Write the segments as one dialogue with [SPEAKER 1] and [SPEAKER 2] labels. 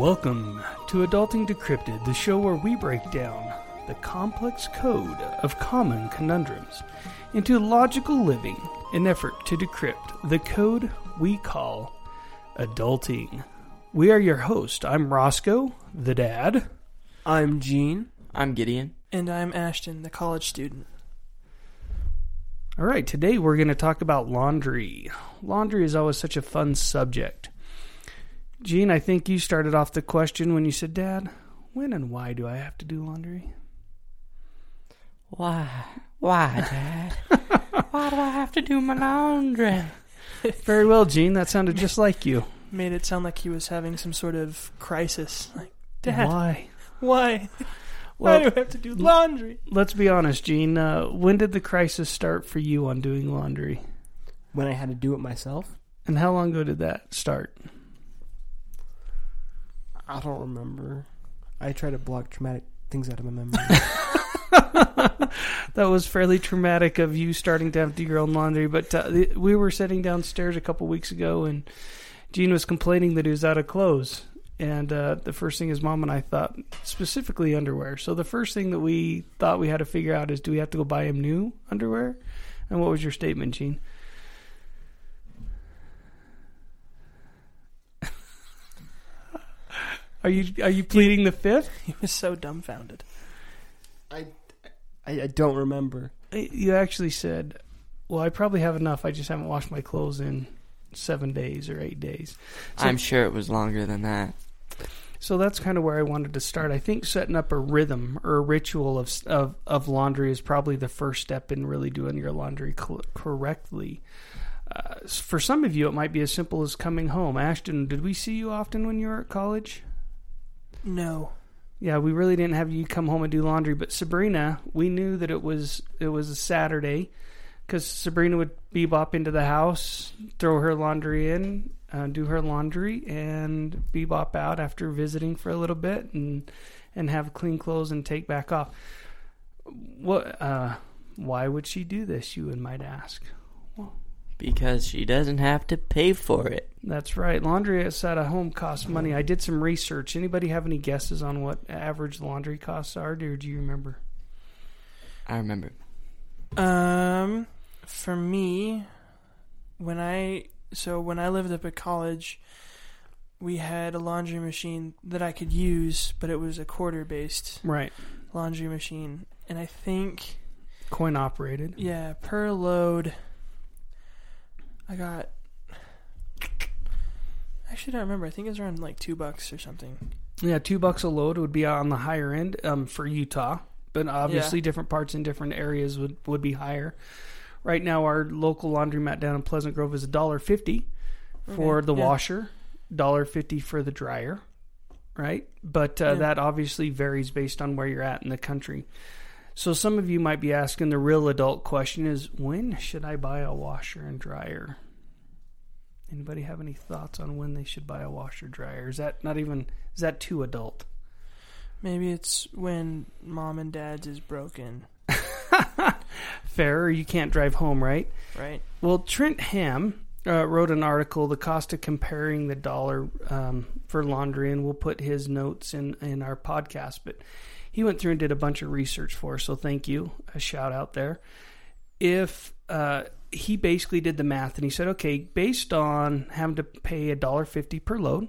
[SPEAKER 1] Welcome to Adulting Decrypted, the show where we break down the complex code of common conundrums into logical living in effort to decrypt the code we call adulting. We are your host. I'm Roscoe, the dad.
[SPEAKER 2] I'm Gene.
[SPEAKER 3] I'm Gideon.
[SPEAKER 4] And I'm Ashton, the college student.
[SPEAKER 1] All right, today we're going to talk about laundry. Laundry is always such a fun subject. Gene, I think you started off the question when you said, Dad, when and why do I have to do laundry?
[SPEAKER 3] Why? Why, Dad? why do I have to do my laundry?
[SPEAKER 1] Very well, Gene. That sounded just like you.
[SPEAKER 4] Made it sound like he was having some sort of crisis. Like, Dad,
[SPEAKER 1] Why?
[SPEAKER 4] why?
[SPEAKER 1] Well,
[SPEAKER 4] why do I have to do laundry?
[SPEAKER 1] let's be honest, Gene. Uh, when did the crisis start for you on doing laundry?
[SPEAKER 2] When I had to do it myself,
[SPEAKER 1] And how long ago did that start?
[SPEAKER 2] I don't remember. I try to block traumatic things out of my memory.
[SPEAKER 1] that was fairly traumatic of you starting to have to do your own laundry. But uh, we were sitting downstairs a couple weeks ago, and Gene was complaining that he was out of clothes. And uh, the first thing his mom and I thought, specifically underwear. So the first thing that we thought we had to figure out is, do we have to go buy him new underwear? And what was your statement, Gene? are you are you pleading the fifth?
[SPEAKER 4] He was so dumbfounded.
[SPEAKER 2] I, I, I don't remember.
[SPEAKER 1] You actually said, "Well, I probably have enough. I just haven't washed my clothes in seven days or eight days." So-
[SPEAKER 3] I'm sure it was longer than that.
[SPEAKER 1] So that's kind of where I wanted to start. I think setting up a rhythm or a ritual of of, of laundry is probably the first step in really doing your laundry cl- correctly. Uh, for some of you, it might be as simple as coming home. Ashton, did we see you often when you were at college?
[SPEAKER 4] No.
[SPEAKER 1] Yeah, we really didn't have you come home and do laundry, but Sabrina, we knew that it was it was a Saturday because Sabrina would bebop into the house, throw her laundry in, uh, do her laundry, and bebop out after visiting for a little bit and and have clean clothes and take back off. What? Uh, why would she do this? You might ask.
[SPEAKER 3] Well, Because she doesn't have to pay for it.
[SPEAKER 1] That's right. Laundry outside of home costs money. I did some research. Anybody have any guesses on what average laundry costs are, or do you remember?
[SPEAKER 3] I remember.
[SPEAKER 4] Um, for me, when I so when I lived up at college, we had a laundry machine that I could use, but it was a quarter based
[SPEAKER 1] Right.
[SPEAKER 4] laundry machine, and I think
[SPEAKER 1] Coin operated.
[SPEAKER 4] yeah per load, I got. Actually, I don't remember. I think it was around like two bucks or something.
[SPEAKER 1] Yeah, two bucks a load would be on the higher end um, for Utah, but obviously different parts in different areas would, would be higher. Right now, our local laundromat down in Pleasant Grove is a dollar fifty for
[SPEAKER 4] Okay,
[SPEAKER 1] the
[SPEAKER 4] yeah.
[SPEAKER 1] washer, dollar fifty for the dryer, right? But uh,
[SPEAKER 4] Yeah.
[SPEAKER 1] that obviously varies based on where you're at in the country. So some of you might be asking the real adult question is when should I buy a washer and dryer? Anybody have any thoughts on when they should buy a washer dryer? Is that not even is that too adult?
[SPEAKER 4] Maybe it's when mom and dad's is broken,
[SPEAKER 1] Fair, or you can't drive home, right?
[SPEAKER 4] right?
[SPEAKER 1] Well, Trent Hamm uh, wrote an article, "The Cost of Comparing the Dollar um, for Laundry," and we'll put his notes in in our podcast. But he went through and did a bunch of research for us, so thank you. A shout out there. If uh, he basically did the math and he said, okay, based on having to pay a dollar fifty per load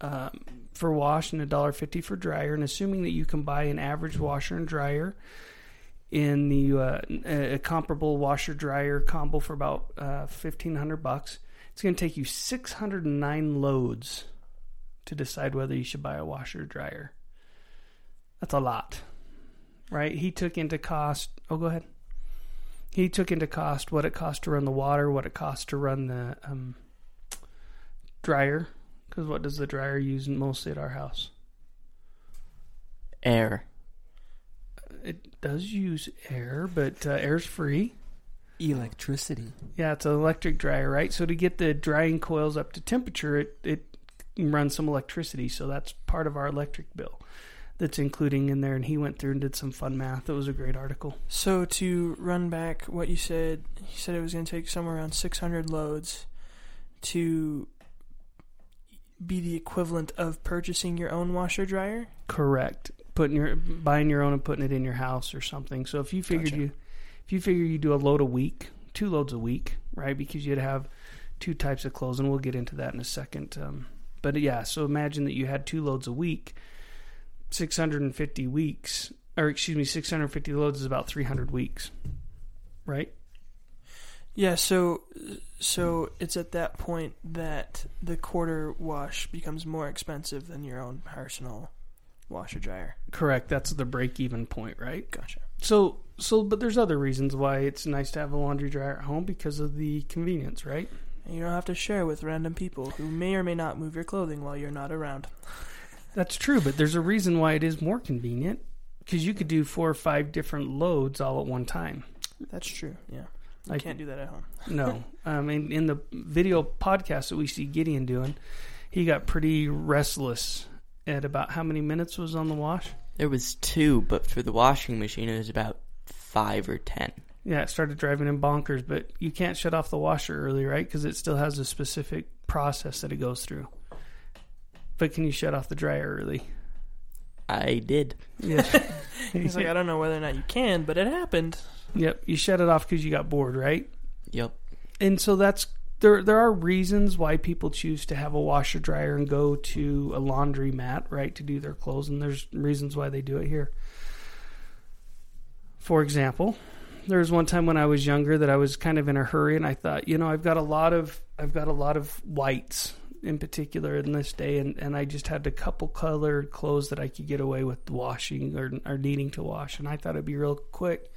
[SPEAKER 1] um, for wash and a dollar fifty for dryer, and assuming that you can buy an average washer and dryer in the uh, a comparable washer dryer combo for about uh, fifteen hundred bucks. It's going to take you six hundred and nine loads to decide whether you should buy a washer dryer. That's a lot, right? He took into cost. Oh, go ahead. He took into cost what it cost to run the water, what it cost to run the um, dryer. Because what does the dryer use mostly at our house?
[SPEAKER 3] Air.
[SPEAKER 1] It does use air, but uh, air's free.
[SPEAKER 2] Electricity.
[SPEAKER 1] Yeah, it's an electric dryer, right? So to get the drying coils up to temperature, it it runs some electricity. So that's part of our electric bill. that's including in there. And he went through and did some fun math. It was a great article.
[SPEAKER 4] So to run back what you said, you said it was going to take somewhere around 600 loads to be the equivalent of purchasing your own washer dryer.
[SPEAKER 1] Correct. Putting your buying your own and putting it in your house or something. So if you figured
[SPEAKER 4] Gotcha.
[SPEAKER 1] you if you figure you do a load a week, two loads a week, right? Because you'd have two types of clothes, and we'll get into that in a second. Um, but yeah, so imagine that you had two loads a week, six hundred and fifty weeks, or excuse me, six hundred fifty loads is about three hundred weeks, right?
[SPEAKER 4] Yeah, so so it's at that point that the quarter wash becomes more expensive than your own personal washer dryer.
[SPEAKER 1] Correct. That's the break even point, right?
[SPEAKER 4] Gotcha.
[SPEAKER 1] So so, but there's other reasons why it's nice to have a laundry dryer at home because of the convenience, right?
[SPEAKER 4] And you don't have to share with random people who may or may not move your clothing while you're not around.
[SPEAKER 1] That's true, but there's a reason why it is more convenient because you could do four or five different loads all at one time.
[SPEAKER 4] That's true. Yeah. I
[SPEAKER 1] I
[SPEAKER 4] can't do that at home.
[SPEAKER 1] No, um, in in the video podcast that we see Gideon doing, he got pretty restless at about how many minutes was on the wash.
[SPEAKER 5] There was two, but for the washing machine, it was about five or ten.
[SPEAKER 1] Yeah, it started driving him bonkers, but you can't shut off the washer early, right? Because it still has a specific process that it goes through. But can you shut off the dryer early?
[SPEAKER 5] I did.
[SPEAKER 1] Yeah.
[SPEAKER 4] He's like, I don't know whether or not you can, but it happened.
[SPEAKER 1] yep, you shut it off because you got bored, right?
[SPEAKER 5] Yep.
[SPEAKER 1] and so that's there there are reasons why people choose to have a washer dryer and go to a laundry mat right to do their clothes and there's reasons why they do it here. For example there was one time when I was younger that I was kind of in a hurry and I thought you know I've got a lot of I've got a lot of whites in particular in this day and, and I just had a couple colored clothes that I could get away with washing or, or needing to wash and I thought it'd be real quick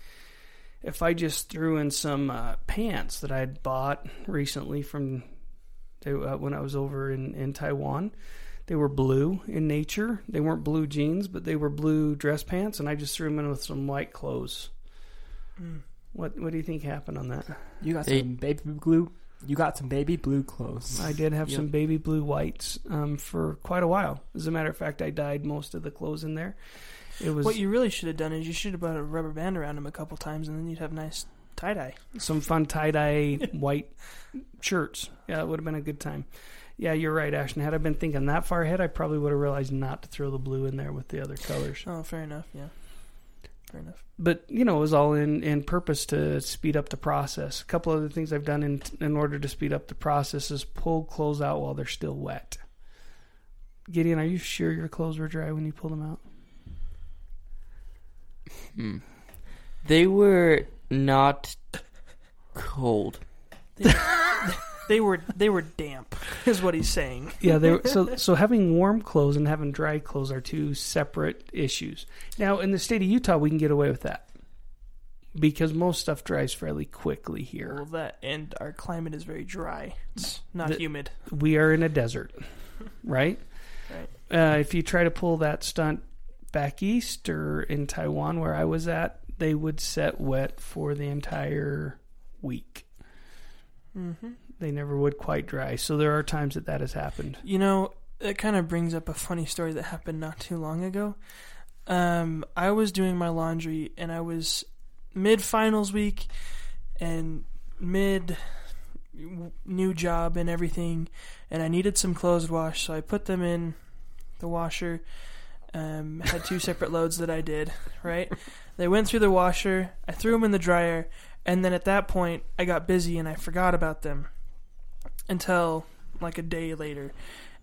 [SPEAKER 1] if I just threw in some uh, pants that I had bought recently from they, uh, when I was over in, in Taiwan. They were blue in nature. They weren't blue jeans, but they were blue dress pants, and I just threw them in with some white clothes.
[SPEAKER 4] Mm.
[SPEAKER 1] What What do you think happened on that?
[SPEAKER 2] You got
[SPEAKER 5] They-
[SPEAKER 2] some baby blue. You got some baby blue clothes.
[SPEAKER 1] I did have
[SPEAKER 2] Yep.
[SPEAKER 1] some baby blue whites um, for quite a while. As a matter of fact, I dyed most of the clothes in there. It was
[SPEAKER 4] What you really should have done is you should have put a rubber band around him a couple times, and then you'd have nice tie dye.
[SPEAKER 1] some fun tie dye white shirts. Yeah, it would have been a good time. Yeah, you're right, Ashton. Had I been thinking that far ahead, I probably would have realized not to throw the blue in there with the other colors.
[SPEAKER 4] Oh, fair enough. Yeah, fair enough.
[SPEAKER 1] But you know, it was all in in purpose to speed up the process. A couple other things I've done in in order to speed up the process is pull clothes out while they're still wet. Gideon, are you sure your clothes were dry when you pulled them out?
[SPEAKER 5] Hmm. They were not cold.
[SPEAKER 4] They were they were damp, is what he's saying.
[SPEAKER 1] Yeah, they were, so so having warm clothes and having dry clothes are two separate issues. Now, in the state of Utah, we can get away with that because most stuff dries fairly quickly here.
[SPEAKER 4] Well, that and our climate is very dry. It's not
[SPEAKER 1] The-
[SPEAKER 4] humid.
[SPEAKER 1] We are in a desert, right?
[SPEAKER 4] Right.
[SPEAKER 1] Uh, if you try to pull that stunt back east or in Taiwan, where I was at, they would set wet for the entire week.
[SPEAKER 4] Mm-hmm.
[SPEAKER 1] They never would quite dry. So there are times that that has happened.
[SPEAKER 4] You know, it kind of brings up a funny story that happened not too long ago. Um, I was doing my laundry and I was mid finals week and mid new job and everything, and I needed some clothes washed, so I put them in the washer. Um, had two separate loads that I did, right? They went through the washer, I threw them in the dryer, and then at that point, I got busy and I forgot about them until like a day later.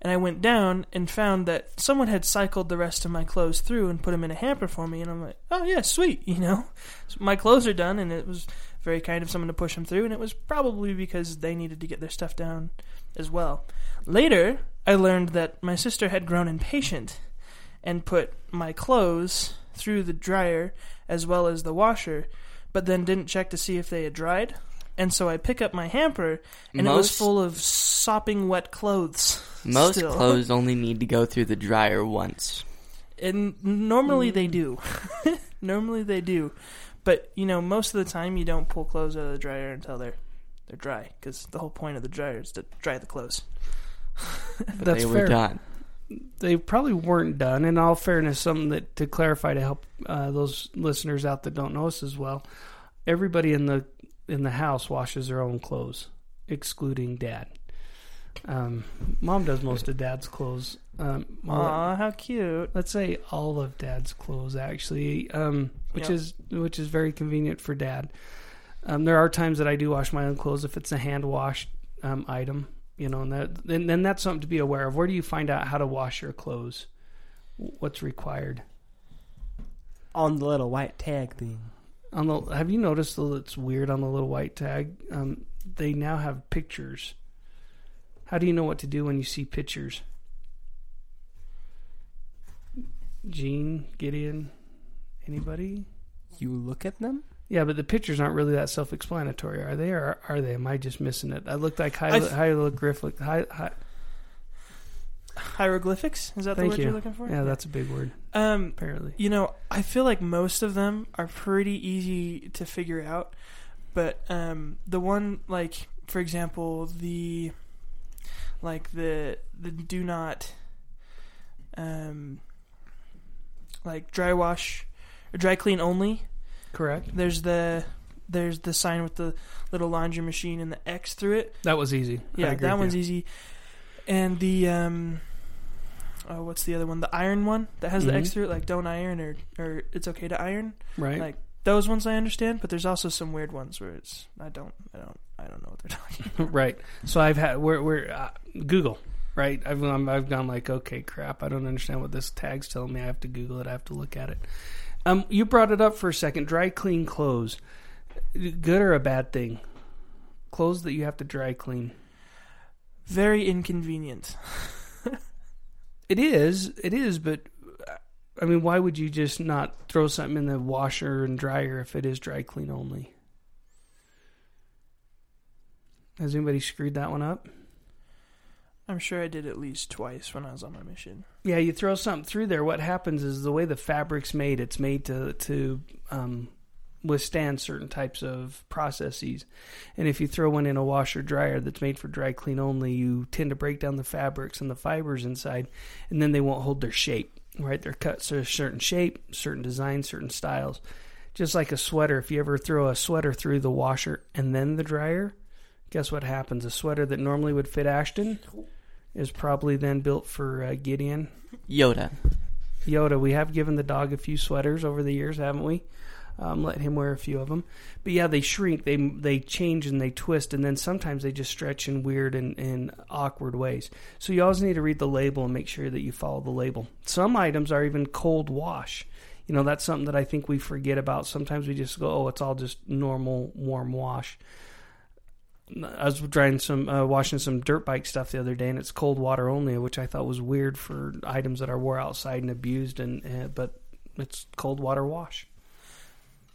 [SPEAKER 4] And I went down and found that someone had cycled the rest of my clothes through and put them in a hamper for me. And I'm like, oh, yeah, sweet, you know? So my clothes are done, and it was very kind of someone to push them through. And it was probably because they needed to get their stuff down as well. Later, I learned that my sister had grown impatient and put my clothes through the dryer as well as the washer, but then didn't check to see if they had dried. And so I pick up my hamper, and it was full of sopping wet clothes.
[SPEAKER 5] Most
[SPEAKER 4] still.
[SPEAKER 5] clothes only need to go through the dryer once.
[SPEAKER 4] And normally
[SPEAKER 1] Mm.
[SPEAKER 4] they do. normally they do. But, you know, most of the time you don't pull clothes out of the dryer until they're they're dry because the whole point of the dryer is to dry the clothes.
[SPEAKER 5] But
[SPEAKER 1] That's
[SPEAKER 5] they were
[SPEAKER 1] fair.
[SPEAKER 5] done.
[SPEAKER 1] They probably weren't done. In all fairness, something that to clarify to help uh, those listeners out that don't know us as well, everybody in the in the house washes their own clothes, excluding dad. Um, mom does most of dad's clothes. Um,
[SPEAKER 4] Aw, how cute.
[SPEAKER 1] let's say all of dad's clothes actually, um, which
[SPEAKER 4] Yep.
[SPEAKER 1] is which is very convenient for dad. Um, there are times that I do wash my own clothes if it's a hand washed um, item, you know, and that and then that's something to be aware of. Where do you find out how to wash your clothes? What's required?
[SPEAKER 2] On the little white tag thing.
[SPEAKER 1] On the have you noticed though it's weird on the little white tag? Um, they now have pictures. How do you know what to do when you see pictures? Gene, Gideon, anybody?
[SPEAKER 2] You look at them?
[SPEAKER 1] Yeah, but the pictures aren't really that self-explanatory, are they? Or are they? Am I just missing it? I looked like hieroglyphic. High, high,
[SPEAKER 4] Hieroglyphics? Is that the word
[SPEAKER 1] you.
[SPEAKER 4] you're looking for?
[SPEAKER 1] yeah, that's a big word.
[SPEAKER 4] Um,
[SPEAKER 1] Apparently,
[SPEAKER 4] You know, I feel like most of them are pretty easy to figure out, but um, the one like, for example, the like the the do not um like dry wash or dry clean only.
[SPEAKER 1] Correct.
[SPEAKER 4] There's the there's the sign with the little laundry machine and the X through it.
[SPEAKER 1] That was easy.
[SPEAKER 4] Yeah, that one's
[SPEAKER 1] you.
[SPEAKER 4] easy. And the um oh, what's the other one? The iron one that has the X
[SPEAKER 1] Mhm.
[SPEAKER 4] through it, like don't iron or or it's okay to iron.
[SPEAKER 1] right.
[SPEAKER 4] Like those ones I understand, but there's also some weird ones where it's I don't I don't I don't know what they're talking. about.
[SPEAKER 1] right. So I've had we're we're uh, Google. Right. I've I've gone like, okay, crap. I don't understand what this tag's telling me. I have to Google it. I have to look at it. Um, you brought it up for a second. Dry clean clothes, good or a bad thing? Clothes that you have to dry clean.
[SPEAKER 4] Very inconvenient.
[SPEAKER 1] It is. It is. But uh, I mean, why would you just not throw something in the washer and dryer if it is dry clean only? Has anybody screwed that one up?
[SPEAKER 4] I'm sure I did at least twice when I was on my mission.
[SPEAKER 1] Yeah, you throw something through there. What happens is the way the fabric's made, it's made to to um, withstand certain types of processes. And if you throw one in a washer dryer that's made for dry clean only, you tend to break down the fabrics and the fibers inside, and then they won't hold their shape. Right? They're cut to a certain shape, certain design, certain styles. Just like a sweater, if you ever throw a sweater through the washer and then the dryer, guess what happens? A sweater that normally would fit Ashton is probably then built for uh, Gideon
[SPEAKER 5] Yoda.
[SPEAKER 1] Yoda. We have given the dog a few sweaters over the years, haven't we? Um, let him wear a few of them. But yeah, they shrink, they they change and they twist, and then sometimes they just stretch in weird and, and awkward ways. So you always need to read the label and make sure that you follow the label. Some items are even cold wash. You know, that's something that I think we forget about. Sometimes we just go, oh, it's all just normal warm wash. I was drying some, uh, washing some dirt bike stuff the other day, and it's cold water only, which I thought was weird for items that are wore outside and abused, and uh, but it's cold water wash.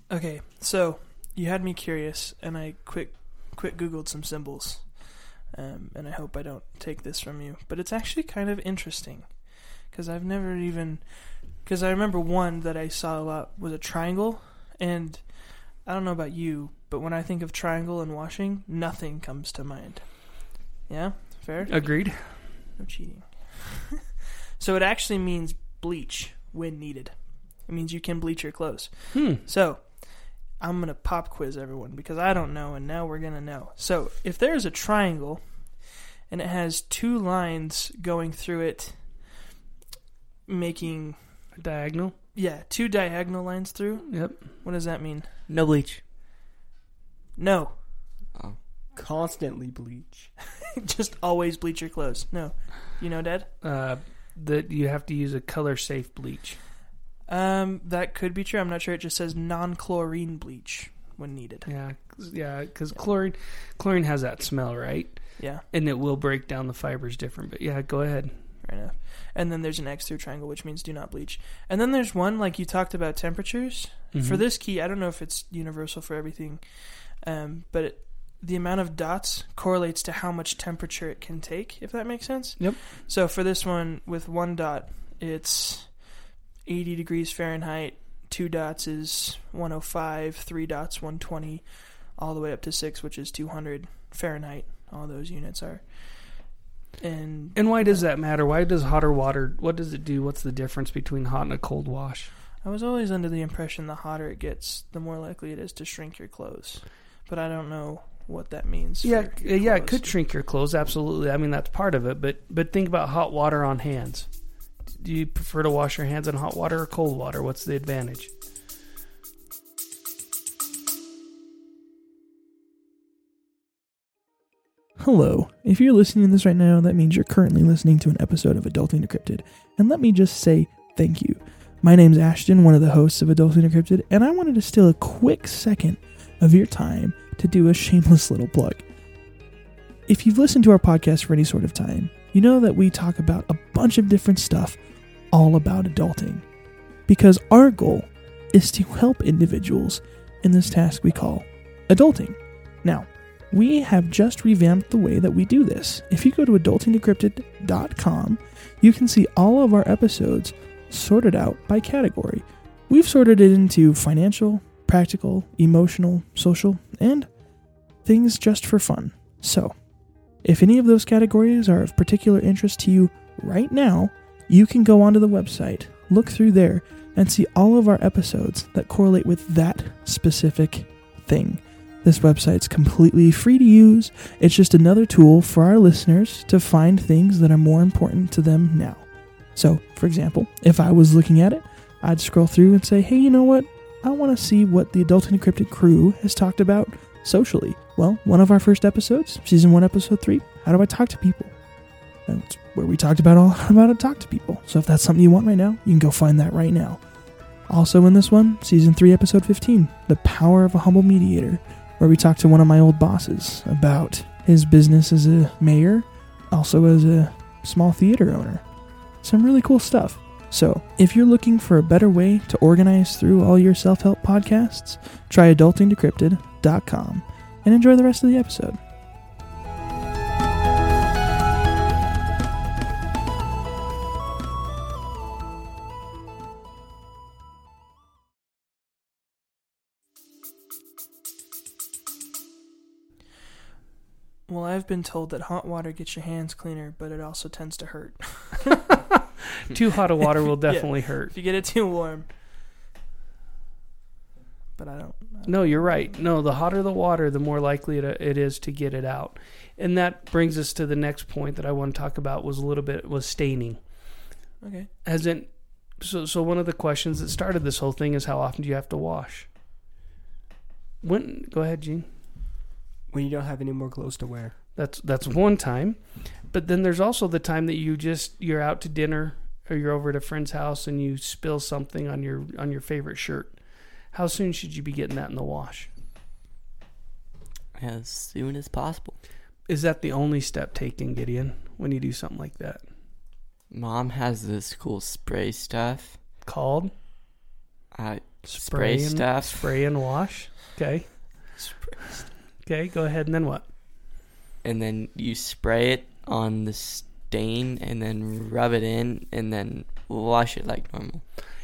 [SPEAKER 4] Okay, so you had me curious, and I quick quick googled some symbols, um, and I hope I don't take this from you, but it's actually kind of interesting because I've never even because I remember one that I saw a lot was a triangle, and I don't know about you, but when I think of triangle and washing, nothing comes to mind. Yeah, fair.
[SPEAKER 1] Agreed.
[SPEAKER 4] No cheating. so it actually means bleach when needed. It means you can bleach your clothes.
[SPEAKER 1] Hmm.
[SPEAKER 4] So, I'm going to pop quiz everyone because I don't know and now we're going to know. So, if there's a triangle and it has two lines going through it, making,
[SPEAKER 1] Diagonal.
[SPEAKER 4] yeah, two diagonal lines through,
[SPEAKER 1] Yep.
[SPEAKER 4] what does that mean?
[SPEAKER 5] No bleach.
[SPEAKER 4] No.
[SPEAKER 5] Oh.
[SPEAKER 2] Constantly bleach.
[SPEAKER 4] Just always bleach your clothes. No. You know, Dad?
[SPEAKER 1] Uh, that you have to use a color safe bleach.
[SPEAKER 4] Um, that could be true. I'm not sure. It just says non chlorine bleach when needed.
[SPEAKER 1] Yeah, 'cause- yeah, because chlorine, chlorine has that smell, right?
[SPEAKER 4] Yeah.
[SPEAKER 1] And it will break down the fibers different. But yeah, go ahead.
[SPEAKER 4] Fair enough. And then there's an X through triangle, which means do not bleach. And then there's one like you talked about temperatures. For
[SPEAKER 1] Mhm.
[SPEAKER 4] this key, I don't know if it's universal for everything, um, but it, the amount of dots correlates to how much temperature it can take. If that makes sense.
[SPEAKER 1] Yep.
[SPEAKER 4] So for this one, with one dot, it's 80 degrees Fahrenheit. Two dots is 105. Three dots 120, all the way up to six, which is 200 Fahrenheit. All those units are.
[SPEAKER 6] And
[SPEAKER 1] And why does that matter? Why does hotter water? What does it do? What's the difference between hot and a cold wash?
[SPEAKER 6] I was always under the impression the hotter it gets, the more likely it is to shrink your clothes. But I don't know what that means.
[SPEAKER 1] Yeah,
[SPEAKER 6] for
[SPEAKER 1] c-
[SPEAKER 6] your
[SPEAKER 1] yeah, it could shrink your clothes. Absolutely. I mean, that's part of it. But but think about hot water on hands. Do you prefer to wash your hands in hot water or cold water? What's the advantage?
[SPEAKER 4] Hello. If you're listening to this right now, that means you're currently listening to an episode of Adulting Decrypted. And let me just say thank you. My name's Ashton, one of the hosts of Adulting Decrypted, and I wanted to steal a quick second of your time to do a shameless little plug. If you've listened to our podcast for any sort of time, you know that we talk about a bunch of different stuff all about adulting. Because our goal is to help individuals in this task we call adulting. Now, we have just revamped the way that we do this. If you go to adultingdecrypted.com, you can see all of our episodes sorted out by category. We've sorted it into financial, practical, emotional, social, and things just for fun. So, if any of those categories are of particular interest to you right now, you can go onto the website, look through there, and see all of our episodes that correlate with that specific thing. This website's completely free to use. It's just another tool for our listeners to find things that are more important to them now. So, for example, if I was looking at it, I'd scroll through and say, hey, you know what? I want to see what the Adulting Decrypted crew has talked about socially. Well, one of our first episodes, season one, episode three, how do I talk to people? That's where we talked about all about how to talk to people. So if that's something you want right now, you can go find that right now. Also in this one, season three, episode 15, The Power of a Humble Mediator, where we talked to one of my old bosses about his business as a mayor, also as a small theater owner. Some really cool stuff. So, if you're looking for a better way to organize through all your self help podcasts, try adultingdecrypted.com and enjoy the rest of the episode.
[SPEAKER 6] Well, I've been told that hot water gets your hands cleaner, but it also tends to hurt.
[SPEAKER 1] Too hot of water will
[SPEAKER 6] Yeah.
[SPEAKER 1] definitely hurt.
[SPEAKER 6] If you get it too warm. But I don't.
[SPEAKER 1] No, you're right. No, the hotter the water, the more likely it, it is to get it out. And that brings us to the next point that I want to talk about was a little bit was staining.
[SPEAKER 6] Okay.
[SPEAKER 1] As in, so so one of the questions that started this whole thing is how often do you have to wash? When go ahead, Gene.
[SPEAKER 2] When you don't have any more clothes to wear.
[SPEAKER 1] That's that's one time, but then there's also the time that you just you're out to dinner or you're over at a friend's house and you spill something on your on your favorite shirt. How soon should you be getting that in the wash?
[SPEAKER 5] As soon as possible.
[SPEAKER 1] Is that the only step taken, Gideon, when you do something like that?
[SPEAKER 5] Mom has this cool spray stuff.
[SPEAKER 1] Called
[SPEAKER 5] I spray
[SPEAKER 1] and,
[SPEAKER 5] stuff.
[SPEAKER 1] Spray and wash. Okay. Okay. Go ahead and then what?
[SPEAKER 5] and then you spray it on the stain and then rub it in and then wash it like normal.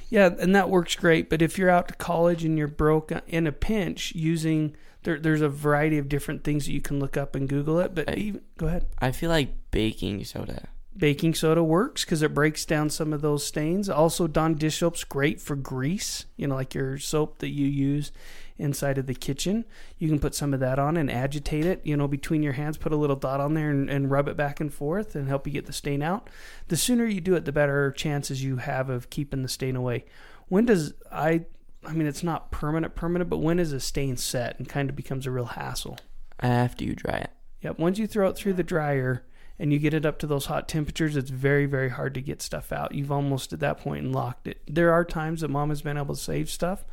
[SPEAKER 1] Yeah, and that works great. But if you're out to college and you're broke uh, in a pinch, using there, there's a variety of different things that you can look up and Google it. But
[SPEAKER 5] I-
[SPEAKER 1] even, go ahead.
[SPEAKER 5] I feel like baking soda.
[SPEAKER 1] Baking soda works because it breaks down some of those stains. Also, Dawn dish soap's great for grease. You know, like your soap that you use inside of the kitchen. You can put some of that on and agitate it. You know, between your hands, put a little dot on there and, and rub it back and forth and help you get the stain out. The sooner you do it, the better chances you have of keeping the stain away. When does I? I mean, it's not permanent, permanent, but when is a stain set and kind of becomes a real hassle?
[SPEAKER 5] After you dry it.
[SPEAKER 1] Yep. Once you throw it through the dryer and you get it up to those hot temperatures, it's very, very hard to get stuff out. You've almost at that point locked it. There are times that mom has been able to save stuff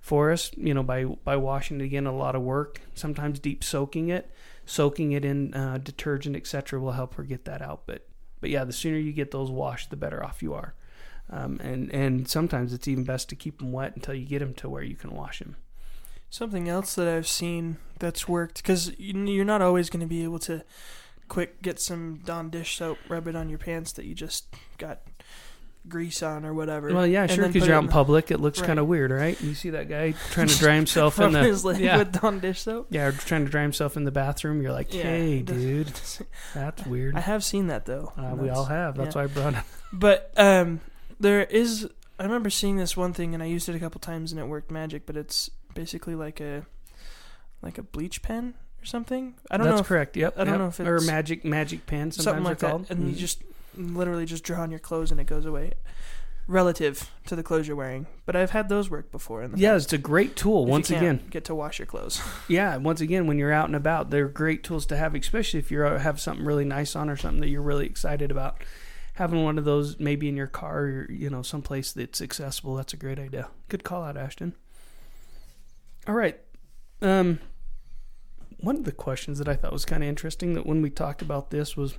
[SPEAKER 1] for us, you know, by by washing it again. A lot of work. Sometimes deep soaking it, soaking it in uh, detergent, etc., will help her get that out. But but yeah, the sooner you get those washed, the better off you are. Um, and and sometimes it's even best to keep them wet until you get them to where you can wash them.
[SPEAKER 6] Something else that I've seen that's worked because you're not always going to be able to quick get some Dawn dish soap, rub it on your pants that you just got
[SPEAKER 4] grease on or whatever.
[SPEAKER 1] Well, yeah, sure. Because you're out in public, it looks
[SPEAKER 4] Right.
[SPEAKER 1] kind of weird, right? You see that guy trying to dry himself in the yeah,
[SPEAKER 4] with Dawn dish soap.
[SPEAKER 1] yeah, trying to dry himself in the bathroom. You're like, hey,
[SPEAKER 4] does-
[SPEAKER 1] dude, that's weird.
[SPEAKER 4] I have seen that though.
[SPEAKER 1] Uh, we all have. That's why I brought it.
[SPEAKER 4] But um, there is. I remember seeing this one thing, and I used it a couple times, and it worked magic. But it's basically like a like a bleach pen or something. I don't
[SPEAKER 1] That's
[SPEAKER 4] know. If,
[SPEAKER 1] correct. Yep.
[SPEAKER 4] I don't
[SPEAKER 1] yep.
[SPEAKER 4] know if it's or
[SPEAKER 1] magic magic pen. Sometimes
[SPEAKER 4] something like
[SPEAKER 1] they're
[SPEAKER 4] that,
[SPEAKER 1] called.
[SPEAKER 4] and you
[SPEAKER 1] Mhm.
[SPEAKER 4] just literally just draw on your clothes, and it goes away. Relative to the clothes you're wearing, but I've had those work before. In the
[SPEAKER 1] yeah,
[SPEAKER 4] past.
[SPEAKER 1] it's a great tool.
[SPEAKER 4] If
[SPEAKER 1] Once again,
[SPEAKER 4] get to wash your clothes.
[SPEAKER 1] yeah. Once again, when you're out and about, they're great tools to have, especially if you have something really nice on or something that you're really excited about. Having one of those maybe in your car or you know someplace that's accessible. That's a great idea. Good call out, Ashton. All right. Um, one of the questions that I thought was kind of interesting that when we talked about this was,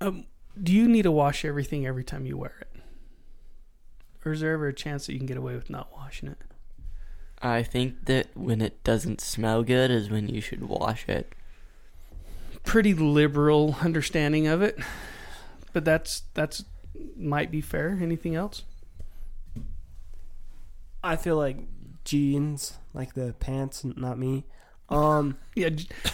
[SPEAKER 1] um, do you need to wash everything every time you wear it, or is there ever a chance that you can get away with not washing it?
[SPEAKER 5] I think that when it doesn't smell good is when you should wash it.
[SPEAKER 1] Pretty liberal understanding of it, but that's that's might be fair. Anything else?
[SPEAKER 2] I feel like jeans, like the pants, n- not me. Um,
[SPEAKER 1] Yeah.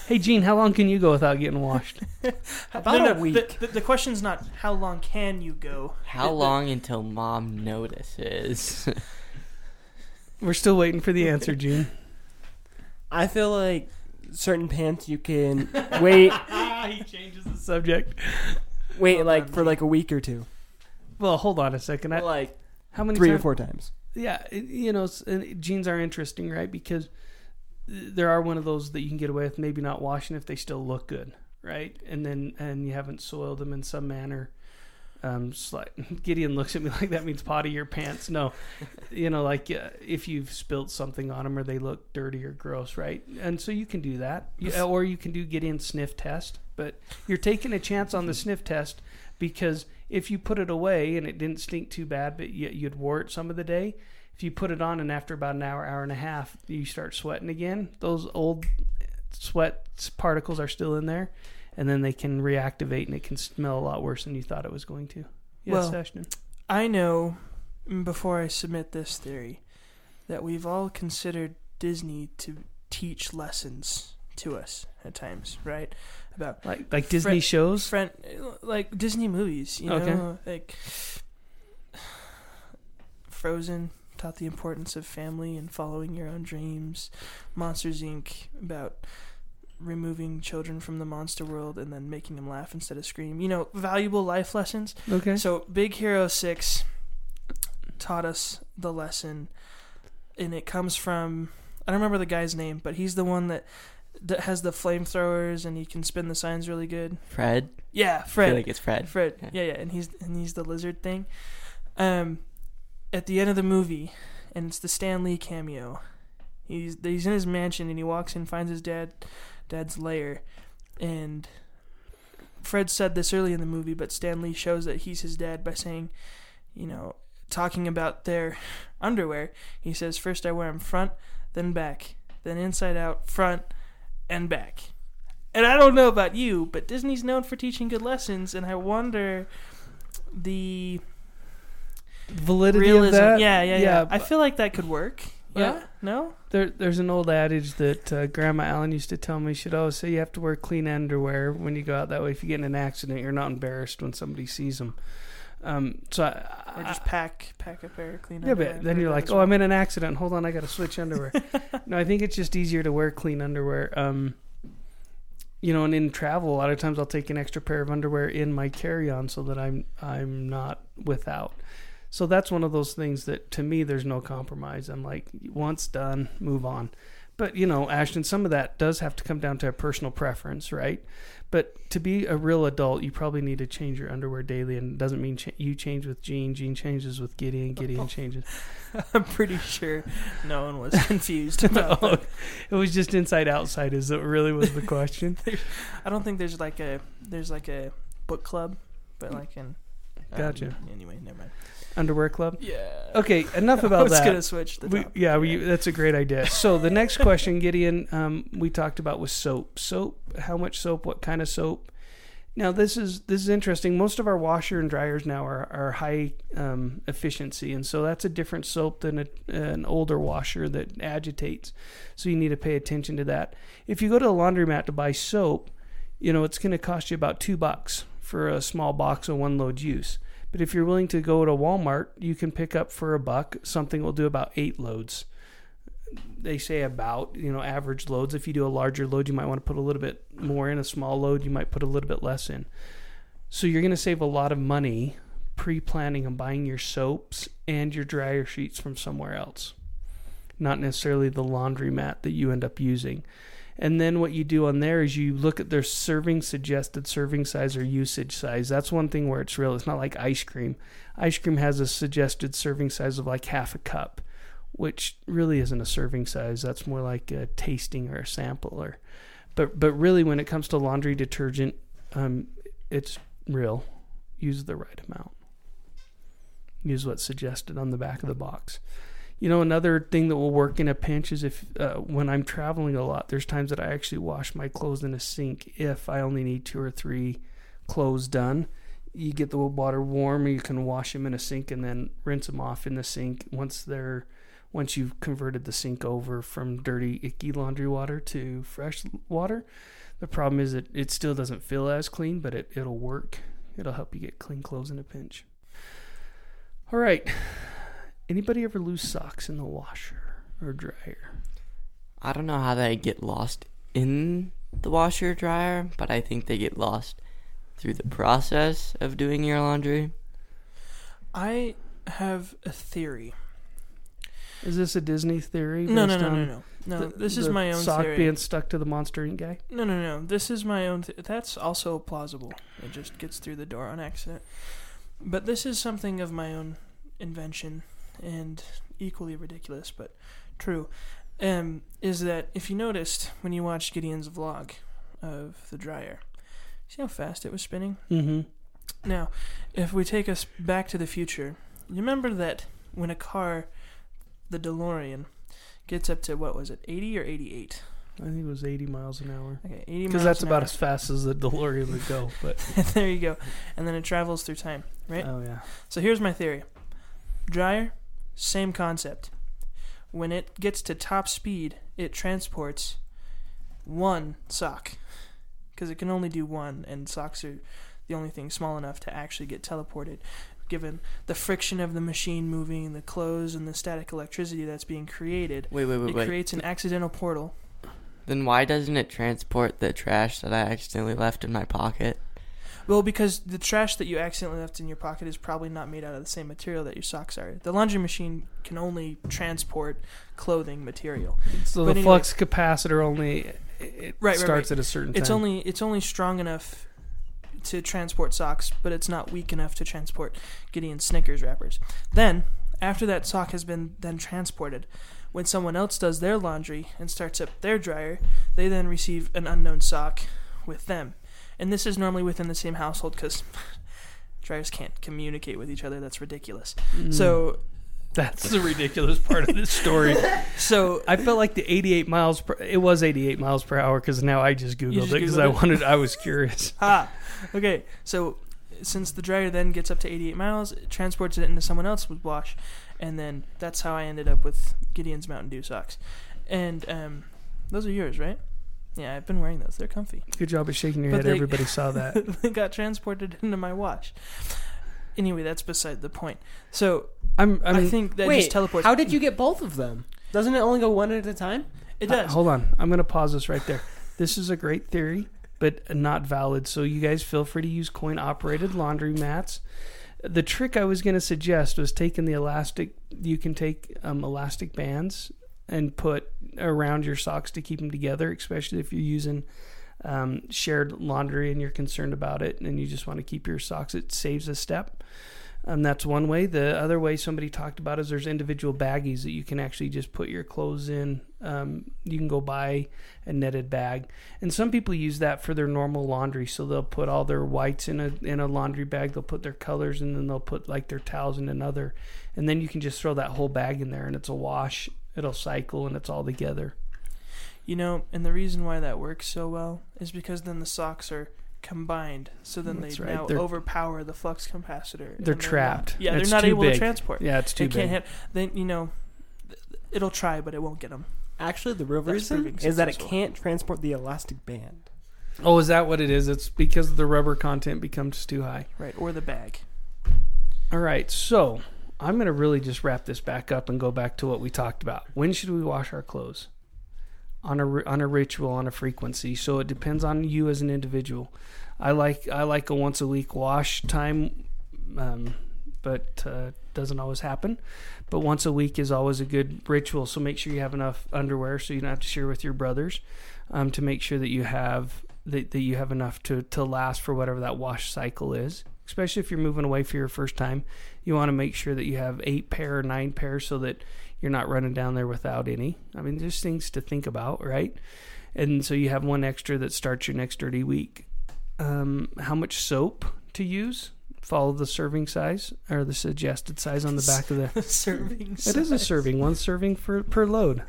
[SPEAKER 1] Hey, Gene, how long can you go without getting washed?
[SPEAKER 2] About
[SPEAKER 4] no,
[SPEAKER 2] a week.
[SPEAKER 4] The, the, the question's not how long can you go.
[SPEAKER 5] How
[SPEAKER 4] The-
[SPEAKER 5] long until mom notices?
[SPEAKER 1] We're still waiting for the answer, Gene.
[SPEAKER 2] I feel like certain pants you can wait,
[SPEAKER 1] he changes the subject.
[SPEAKER 2] wait like for like a week or two,
[SPEAKER 1] Well, hold on a second. I,
[SPEAKER 2] like
[SPEAKER 1] how many
[SPEAKER 2] three
[SPEAKER 1] times?
[SPEAKER 2] or four times.
[SPEAKER 1] Yeah, you know, s- jeans are interesting, right? Because there are one of those that you can get away with maybe not washing if they still look good, right? And then and you haven't soiled them in some manner. Um, like Gideon looks at me like that means potty your pants. No, you know, like uh, if you've spilled something on them or they look dirty or gross, right? And so you can do that, you, or you can do Gideon's sniff test. But you're taking a chance on the sniff test because if you put it away and it didn't stink too bad, but you, you'd wore it some of the day, if you put it on and after about an hour, hour and a half, you start sweating again, those old sweat particles are still in there, and then they can reactivate and it can smell a lot worse than you thought it was going to. Yes,
[SPEAKER 4] Well-
[SPEAKER 1] Ashton.
[SPEAKER 4] I know, mm, before I submit this theory, that we've all considered Disney to teach lessons to us at times, right? About
[SPEAKER 1] Like like Disney shows.
[SPEAKER 4] friend, like Disney movies, you
[SPEAKER 1] Okay.
[SPEAKER 4] know, like Frozen taught the importance of family and following your own dreams. Monsters Inc. about removing children from the monster world and then making them laugh instead of scream. You know, valuable life lessons.
[SPEAKER 1] Okay.
[SPEAKER 4] So Big Hero 6 taught us the lesson and it comes from I don't remember the guy's name, but he's the one that that has the flamethrowers and he can spin the signs really good.
[SPEAKER 5] Fred?
[SPEAKER 4] Yeah,
[SPEAKER 5] I
[SPEAKER 4] Fred.
[SPEAKER 5] feel like it's Fred.
[SPEAKER 4] Fred.
[SPEAKER 5] Yeah.
[SPEAKER 4] Yeah, yeah, and he's and he's the lizard thing. Um, at the end of the movie, and it's the Stan Lee cameo. He's he's in his mansion and he walks in, finds his dad, dad's lair, and Fred said this early in the movie, but Stan Lee shows that he's his dad by saying, you know, talking about their underwear. He says, first I wear them front, then back, then inside out, front, and back. And I don't know about you, but Disney's known for teaching good lessons, and I wonder the
[SPEAKER 1] Validity
[SPEAKER 4] realism.
[SPEAKER 1] of that.
[SPEAKER 4] Yeah, yeah, yeah. I feel like that could work.
[SPEAKER 1] Well,
[SPEAKER 4] yeah, no.
[SPEAKER 1] there, there's an old adage that uh, Grandma Allen used to tell me. She'd always say you have to wear clean underwear when you go out. That way, if you get in an accident, you're not embarrassed when somebody sees them. Um, so I,
[SPEAKER 4] Or just pack pack a pair of clean.
[SPEAKER 1] Yeah,
[SPEAKER 4] underwear
[SPEAKER 1] but then you're like, oh. I'm in an accident. Hold on, I got to switch underwear. no, I think it's just easier to wear clean underwear. Um, you know, and in travel, a lot of times I'll take an extra pair of underwear in my carry-on so that I'm I'm not without. So that's one of those things that to me there's no compromise. I'm like, once done, move on. But you know, Ashton, some of that does have to come down to a personal preference, right? But to be a real adult, you probably need to change your underwear daily, and it doesn't mean cha- you change with Gene. Gene changes with Gideon. Gideon changes.
[SPEAKER 4] I'm pretty sure no one was confused about that.
[SPEAKER 1] it was just inside outside. Is it really was the question?
[SPEAKER 4] I don't think there's like a there's like a book club, but like in. um,
[SPEAKER 1] Gotcha.
[SPEAKER 4] Anyway, never mind.
[SPEAKER 1] Underwear club.
[SPEAKER 4] Yeah.
[SPEAKER 1] Okay, enough about
[SPEAKER 4] I was
[SPEAKER 1] that.
[SPEAKER 4] gonna switch the
[SPEAKER 1] We, yeah, we, that's a great idea. So the next question, Gideon, um, we talked about was soap. Soap. How much soap? What kind of soap? Now this is this is interesting. Most of our washer and dryers now are, are high um, efficiency, and so that's a different soap than a, an older washer that agitates. So you need to pay attention to that. If you go to a laundromat to buy soap, you know it's going to cost you about two bucks for a small box of one load use. But if you're willing to go to Walmart, you can pick up for a buck something will do about eight loads. They say about, you know, average loads. If you do a larger load, you might want to put a little bit more in. A small load, you might put a little bit less in. So you're going to save a lot of money pre-planning and buying your soaps and your dryer sheets from somewhere else. Not necessarily the laundromat that you end up using. And then what you do on there is you look at their serving suggested serving size or usage size. That's one thing where it's real. It's not like ice cream. Ice cream has a suggested serving size of like half a cup, which really isn't a serving size. That's more like a tasting or a sample. Or, but but really, when it comes to laundry detergent, um, it's real. Use the right amount. Use what's suggested on the back of the box. You know, another thing that will work in a pinch is if uh, when I'm traveling a lot, there's times that I actually wash my clothes in a sink if I only need two or three clothes done. You get the water warm, you can wash them in a sink and then rinse them off in the sink once they're once you've converted the sink over from dirty, icky laundry water to fresh water. The problem is that it still doesn't feel as clean, but it, it'll work. It'll help you get clean clothes in a pinch. All right. Anybody ever lose socks in the washer or dryer?
[SPEAKER 5] I don't know how they get lost in the washer dryer, but I think they get lost through the process of doing your laundry.
[SPEAKER 4] I have a theory.
[SPEAKER 1] Is this a Disney theory?
[SPEAKER 4] No, no, no, no, no. No,
[SPEAKER 1] the-
[SPEAKER 4] this is
[SPEAKER 1] the
[SPEAKER 4] my own
[SPEAKER 1] sock
[SPEAKER 4] theory.
[SPEAKER 1] being stuck to the Monster Inc. guy.
[SPEAKER 4] No, no, no. This is my own. Th- that's also plausible. It just gets through the door on accident. But this is something of my own invention and equally ridiculous, but true. Um, is that if you noticed when you watched Gideon's vlog of the dryer, see how fast it was spinning?
[SPEAKER 1] Mm-hmm.
[SPEAKER 4] Now, if we take us back to the future, you remember that when a car, the DeLorean, gets up to what was it, 80 or 88?
[SPEAKER 1] I think it was 80 miles an hour.
[SPEAKER 4] Okay, 80
[SPEAKER 1] Because that's about
[SPEAKER 4] hour.
[SPEAKER 1] as fast as the DeLorean would go. But
[SPEAKER 4] there you go. And then it travels through time, right?
[SPEAKER 1] oh yeah,
[SPEAKER 4] So here's my theory. Dryer, same concept. When it gets to top speed, it transports one sock. Because it can only do one, and socks are the only thing small enough to actually get teleported. Given the friction of the machine moving, the clothes, and the static electricity that's being created,
[SPEAKER 5] Wait, wait, wait,
[SPEAKER 4] it
[SPEAKER 5] wait.
[SPEAKER 4] creates an accidental portal.
[SPEAKER 5] Then why doesn't it transport the trash that I accidentally left in my pocket?
[SPEAKER 4] Well, because the trash that you accidentally left in your pocket is probably not made out of the same material that your socks are. The laundry machine can only transport clothing material.
[SPEAKER 1] so
[SPEAKER 4] But
[SPEAKER 1] the
[SPEAKER 4] anyway-
[SPEAKER 1] flux capacitor only it
[SPEAKER 4] Right, right,
[SPEAKER 1] starts
[SPEAKER 4] right.
[SPEAKER 1] at a certain
[SPEAKER 4] It's
[SPEAKER 1] time.
[SPEAKER 4] only it's only strong enough to transport socks, but it's not weak enough to transport Gideon Snickers wrappers. Then, after that sock has been then transported, when someone else does their laundry and starts up their dryer, they then receive an unknown sock with them. And this is normally within the same household because dryers can't communicate with each other. That's ridiculous.
[SPEAKER 1] Mm.
[SPEAKER 4] So,
[SPEAKER 1] that's the ridiculous part of this story.
[SPEAKER 4] so
[SPEAKER 1] I felt like the 88 miles per it was 88 miles per hour because now I just googled
[SPEAKER 4] just
[SPEAKER 1] it because I wanted I was curious.
[SPEAKER 4] Ah, okay. So since the dryer then gets up to 88 miles, it transports it into someone else's wash, and then that's how I ended up with Gideon's Mountain Dew socks. And um, those are yours, right? Yeah, I've been wearing those. They're comfy.
[SPEAKER 1] Good job of shaking your
[SPEAKER 4] But
[SPEAKER 1] head.
[SPEAKER 4] they-
[SPEAKER 1] Everybody saw that.
[SPEAKER 4] they got transported into my wash. Anyway, that's beside the point. So
[SPEAKER 1] I'm.
[SPEAKER 4] i
[SPEAKER 1] I'm
[SPEAKER 4] think that
[SPEAKER 2] Wait,
[SPEAKER 4] just teleports.
[SPEAKER 2] how did you get both of them? Doesn't it only go one at a time?
[SPEAKER 4] It
[SPEAKER 1] Uh,
[SPEAKER 4] does.
[SPEAKER 1] hold on. I'm going to pause this right there. This is a great theory, but not valid. So you guys feel free to use coin operated laundry mats. The trick I was going to suggest was taking the elastic. You can take um, elastic bands and put around your socks to keep them together, especially if you're using um, shared laundry and you're concerned about it and you just want to keep your socks. It saves a step. Um, that's one way. The other way somebody talked about is there's individual baggies that you can actually just put your clothes in. Um, you can go buy a netted bag, and some people use that for their normal laundry. So they'll put all their whites in a in a laundry bag. They'll put their colors, and then they'll put like their towels in another, and then you can just throw that whole bag in there, and it's a wash. It'll cycle, and it's all together.
[SPEAKER 4] You know, and the reason why that works so well is because then the socks are combined, so then
[SPEAKER 1] That's
[SPEAKER 4] they
[SPEAKER 1] right.
[SPEAKER 4] now
[SPEAKER 1] They're-
[SPEAKER 4] overpower the flux capacitor. and
[SPEAKER 1] They're
[SPEAKER 4] not-
[SPEAKER 1] trapped.
[SPEAKER 4] yeah,
[SPEAKER 1] It's
[SPEAKER 4] they're not
[SPEAKER 1] too
[SPEAKER 4] able
[SPEAKER 1] big.
[SPEAKER 4] to transport.
[SPEAKER 1] Yeah, it's too
[SPEAKER 4] They can't
[SPEAKER 1] big.
[SPEAKER 4] hit. Then you know, it'll try, but it won't get them.
[SPEAKER 2] Actually, the real
[SPEAKER 4] That's
[SPEAKER 2] reason is that it can't transport the elastic band.
[SPEAKER 1] Oh, is that what it is? It's because the rubber content becomes too high.
[SPEAKER 4] Right, or the bag.
[SPEAKER 1] All right, so I'm going to really just wrap this back up and go back to what we talked about. When should we wash our clothes? On a on a ritual, on a frequency. So it depends on you as an individual. I like I like a once a week wash time, um, but uh, doesn't always happen. But once a week is always a good ritual. So make sure you have enough underwear so you don't have to share with your brothers. Um, to make sure that you have that, that you have enough to to last for whatever that wash cycle is. Especially if you're moving away for your first time, you want to make sure that you have eight pair or nine pairs so that you're not running down there without any. I mean, there's things to think about, right? And so you have one extra that starts your next dirty week. Um, how much soap to use? Follow the serving size or the suggested size on the back of the.
[SPEAKER 4] serving. size.
[SPEAKER 1] It is a serving, one serving for per load.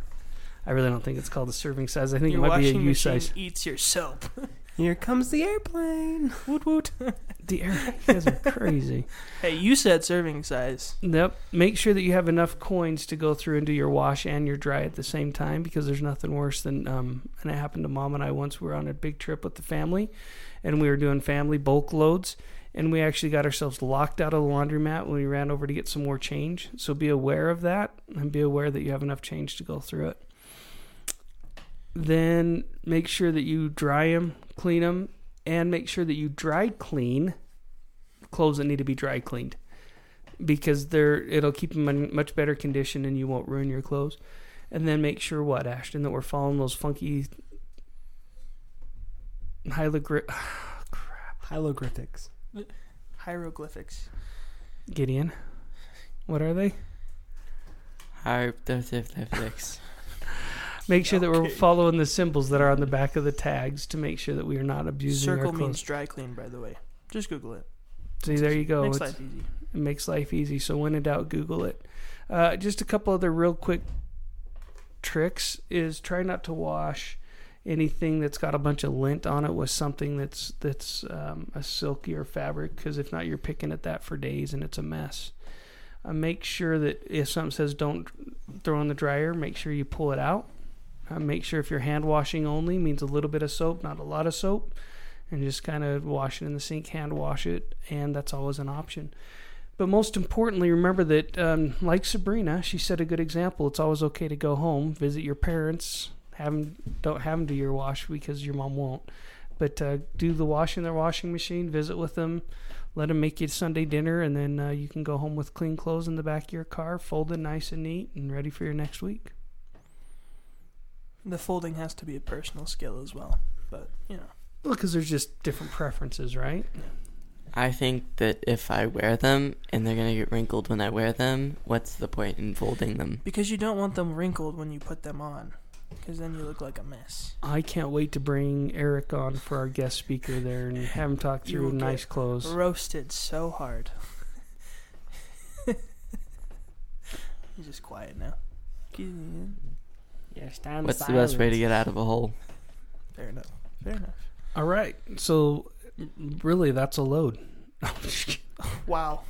[SPEAKER 1] I really don't think it's called a serving size. I think
[SPEAKER 4] Your
[SPEAKER 1] it might be a
[SPEAKER 4] machine
[SPEAKER 1] size.
[SPEAKER 4] eats your soap.
[SPEAKER 2] Here comes the airplane.
[SPEAKER 4] woot woot.
[SPEAKER 1] The air you guys are crazy.
[SPEAKER 4] Hey, you said serving size.
[SPEAKER 1] Yep. Make sure that you have enough coins to go through and do your wash and your dry at the same time because there's nothing worse than um and it happened to mom and I once we were on a big trip with the family and we were doing family bulk loads and we actually got ourselves locked out of the laundromat when we ran over to get some more change. So be aware of that and be aware that you have enough change to go through it. Then make sure that you dry them, clean them, and make sure that you dry clean clothes that need to be dry cleaned because they're it'll keep them in much better condition and you won't ruin your clothes. And then make sure what Ashton that we're following those funky hieroglyph
[SPEAKER 2] Hieroglyphics.
[SPEAKER 4] Hieroglyphics.
[SPEAKER 1] Gideon. What are they?
[SPEAKER 5] Hieroglyphics.
[SPEAKER 1] Make sure that we're
[SPEAKER 4] Okay.
[SPEAKER 1] following the symbols that are on the back of the tags to make sure that we are not abusing
[SPEAKER 4] Circle
[SPEAKER 1] our
[SPEAKER 4] means dry clean, by the way. Just Google it.
[SPEAKER 1] See, there you go.
[SPEAKER 4] Makes
[SPEAKER 1] It's-
[SPEAKER 4] life easy.
[SPEAKER 1] It makes life easy. So when in doubt, Google it. Uh, just a couple other real quick tricks is try not to wash anything that's got a bunch of lint on it with something that's that's um, a silkier fabric because if not, you're picking at that for days and it's a mess. Uh, make sure that if something says don't throw in the dryer, make sure you pull it out. Uh, make sure if you're hand washing only means a little bit of soap, not a lot of soap, and just kind of wash it in the sink, hand wash it, and that's always an option. But most importantly, remember that, um, like Sabrina, she set a good example. It's always okay to go home, visit your parents, have them, don't have them do your wash because your mom won't. But uh, do the wash in their washing machine, visit with them, let them make you Sunday dinner, and then uh, you can go home with clean clothes in the back of your car, folded nice and neat, and ready for your next week.
[SPEAKER 4] The folding has to be a personal skill as well. But, you know.
[SPEAKER 1] Well, because there's just different preferences, right?
[SPEAKER 5] I think that if I wear them and they're gonna get wrinkled when I wear them, what's the point in folding them?
[SPEAKER 4] Because you don't want them wrinkled when you put them on. Because then you look like a mess.
[SPEAKER 1] I can't wait to bring Eric on for our guest speaker there and have him talk
[SPEAKER 4] You
[SPEAKER 1] through
[SPEAKER 4] will
[SPEAKER 1] nice
[SPEAKER 4] get
[SPEAKER 1] clothes.
[SPEAKER 4] Roasted so hard. He's just quiet now.
[SPEAKER 2] Yeah, stand
[SPEAKER 5] What's the best way to get out of a hole?
[SPEAKER 4] Fair enough. Fair enough.
[SPEAKER 1] All right. So, really, that's a load.
[SPEAKER 4] Wow.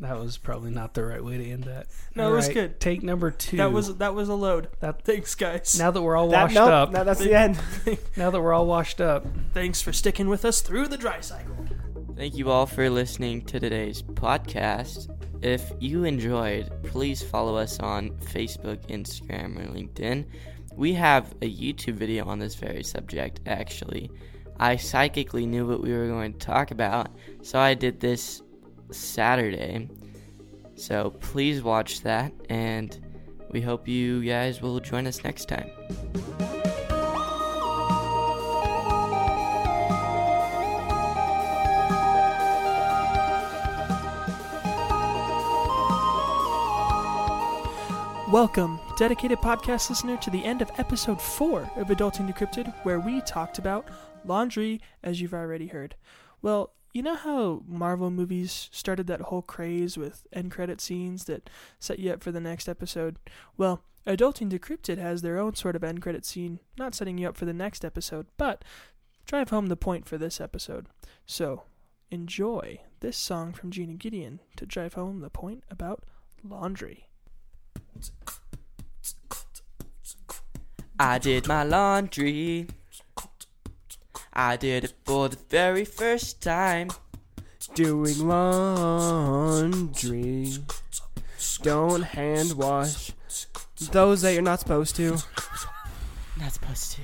[SPEAKER 1] that was probably not the right way to end that.
[SPEAKER 4] No,
[SPEAKER 1] All
[SPEAKER 4] it was
[SPEAKER 1] right,
[SPEAKER 4] good.
[SPEAKER 1] Take number two.
[SPEAKER 4] That was that was a load.
[SPEAKER 1] that.
[SPEAKER 4] Thanks, guys.
[SPEAKER 1] Now that we're all
[SPEAKER 2] That,
[SPEAKER 1] washed
[SPEAKER 2] nope,
[SPEAKER 1] up.
[SPEAKER 2] no, that's the end.
[SPEAKER 1] now that we're all washed up.
[SPEAKER 4] Thanks for sticking with us through the dry cycle.
[SPEAKER 5] Thank you all for listening to today's podcast. If you enjoyed, please follow us on Facebook, Instagram, or LinkedIn. We have a YouTube video on this very subject, actually. I psychically knew what we were going to talk about, so I did this Saturday. So please watch that, and we hope you guys will join us next time.
[SPEAKER 4] Welcome, dedicated podcast listener, to the end of episode four of Adulting Decrypted, where we talked about laundry, as you've already heard. Well, you know how Marvel movies started that whole craze with end credit scenes that set you up for the next episode? Well, Adulting Decrypted has their own sort of end credit scene, not setting you up for the next episode, but drive home the point for this episode. So, enjoy this song from and Gideon to drive home the point about laundry.
[SPEAKER 5] I did my laundry. I did it for the very first time.
[SPEAKER 2] Doing laundry. Don't hand wash those that you're not supposed to.
[SPEAKER 5] Not supposed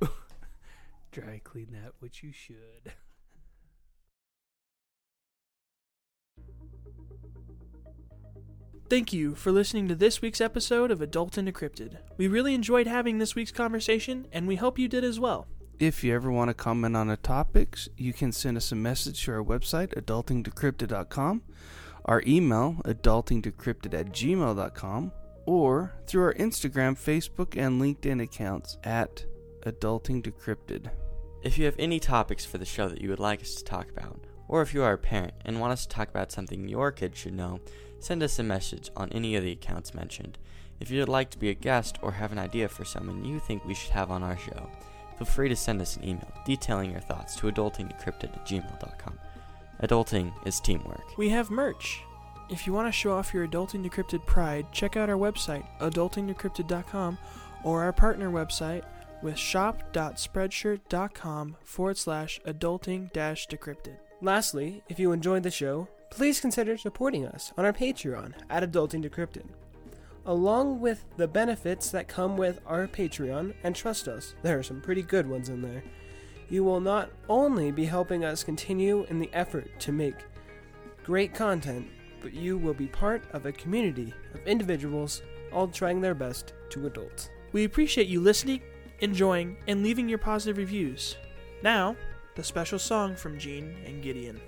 [SPEAKER 5] to.
[SPEAKER 1] Dry clean that which you should.
[SPEAKER 4] Thank you for listening to this week's episode of Adulting Decrypted. We really enjoyed having this week's conversation, and we hope you did as well.
[SPEAKER 1] If you ever want to comment on the topics, you can send us a message to our website, adultingdecrypted.com, our email, adultingdecrypted at gmail.com, or through our Instagram, Facebook, and LinkedIn accounts at adultingdecrypted.
[SPEAKER 5] If you have any topics for the show that you would like us to talk about, or if you are a parent and want us to talk about something your kids should know, send us a message on any of the accounts mentioned. If you'd like to be a guest or have an idea for someone you think we should have on our show, feel free to send us an email detailing your thoughts to adultingdecrypted at gmail.com. Adulting is teamwork.
[SPEAKER 4] We have merch. If you want to show off your Adulting Decrypted pride, check out our website, adultingdecrypted.com, or our partner website with shop.spreadshirt.com forward slash adulting decrypted.
[SPEAKER 2] Lastly, if you enjoyed the show, please consider supporting us on our Patreon at Adulting Decrypted. Along with the benefits that come with our Patreon, and trust us, there are some pretty good ones in there, you will not only be helping us continue in the effort to make great content, but you will be part of a community of individuals all trying their best to adult.
[SPEAKER 4] We appreciate you listening, enjoying, and leaving your positive reviews. Now, the special song from Gene and Gideon.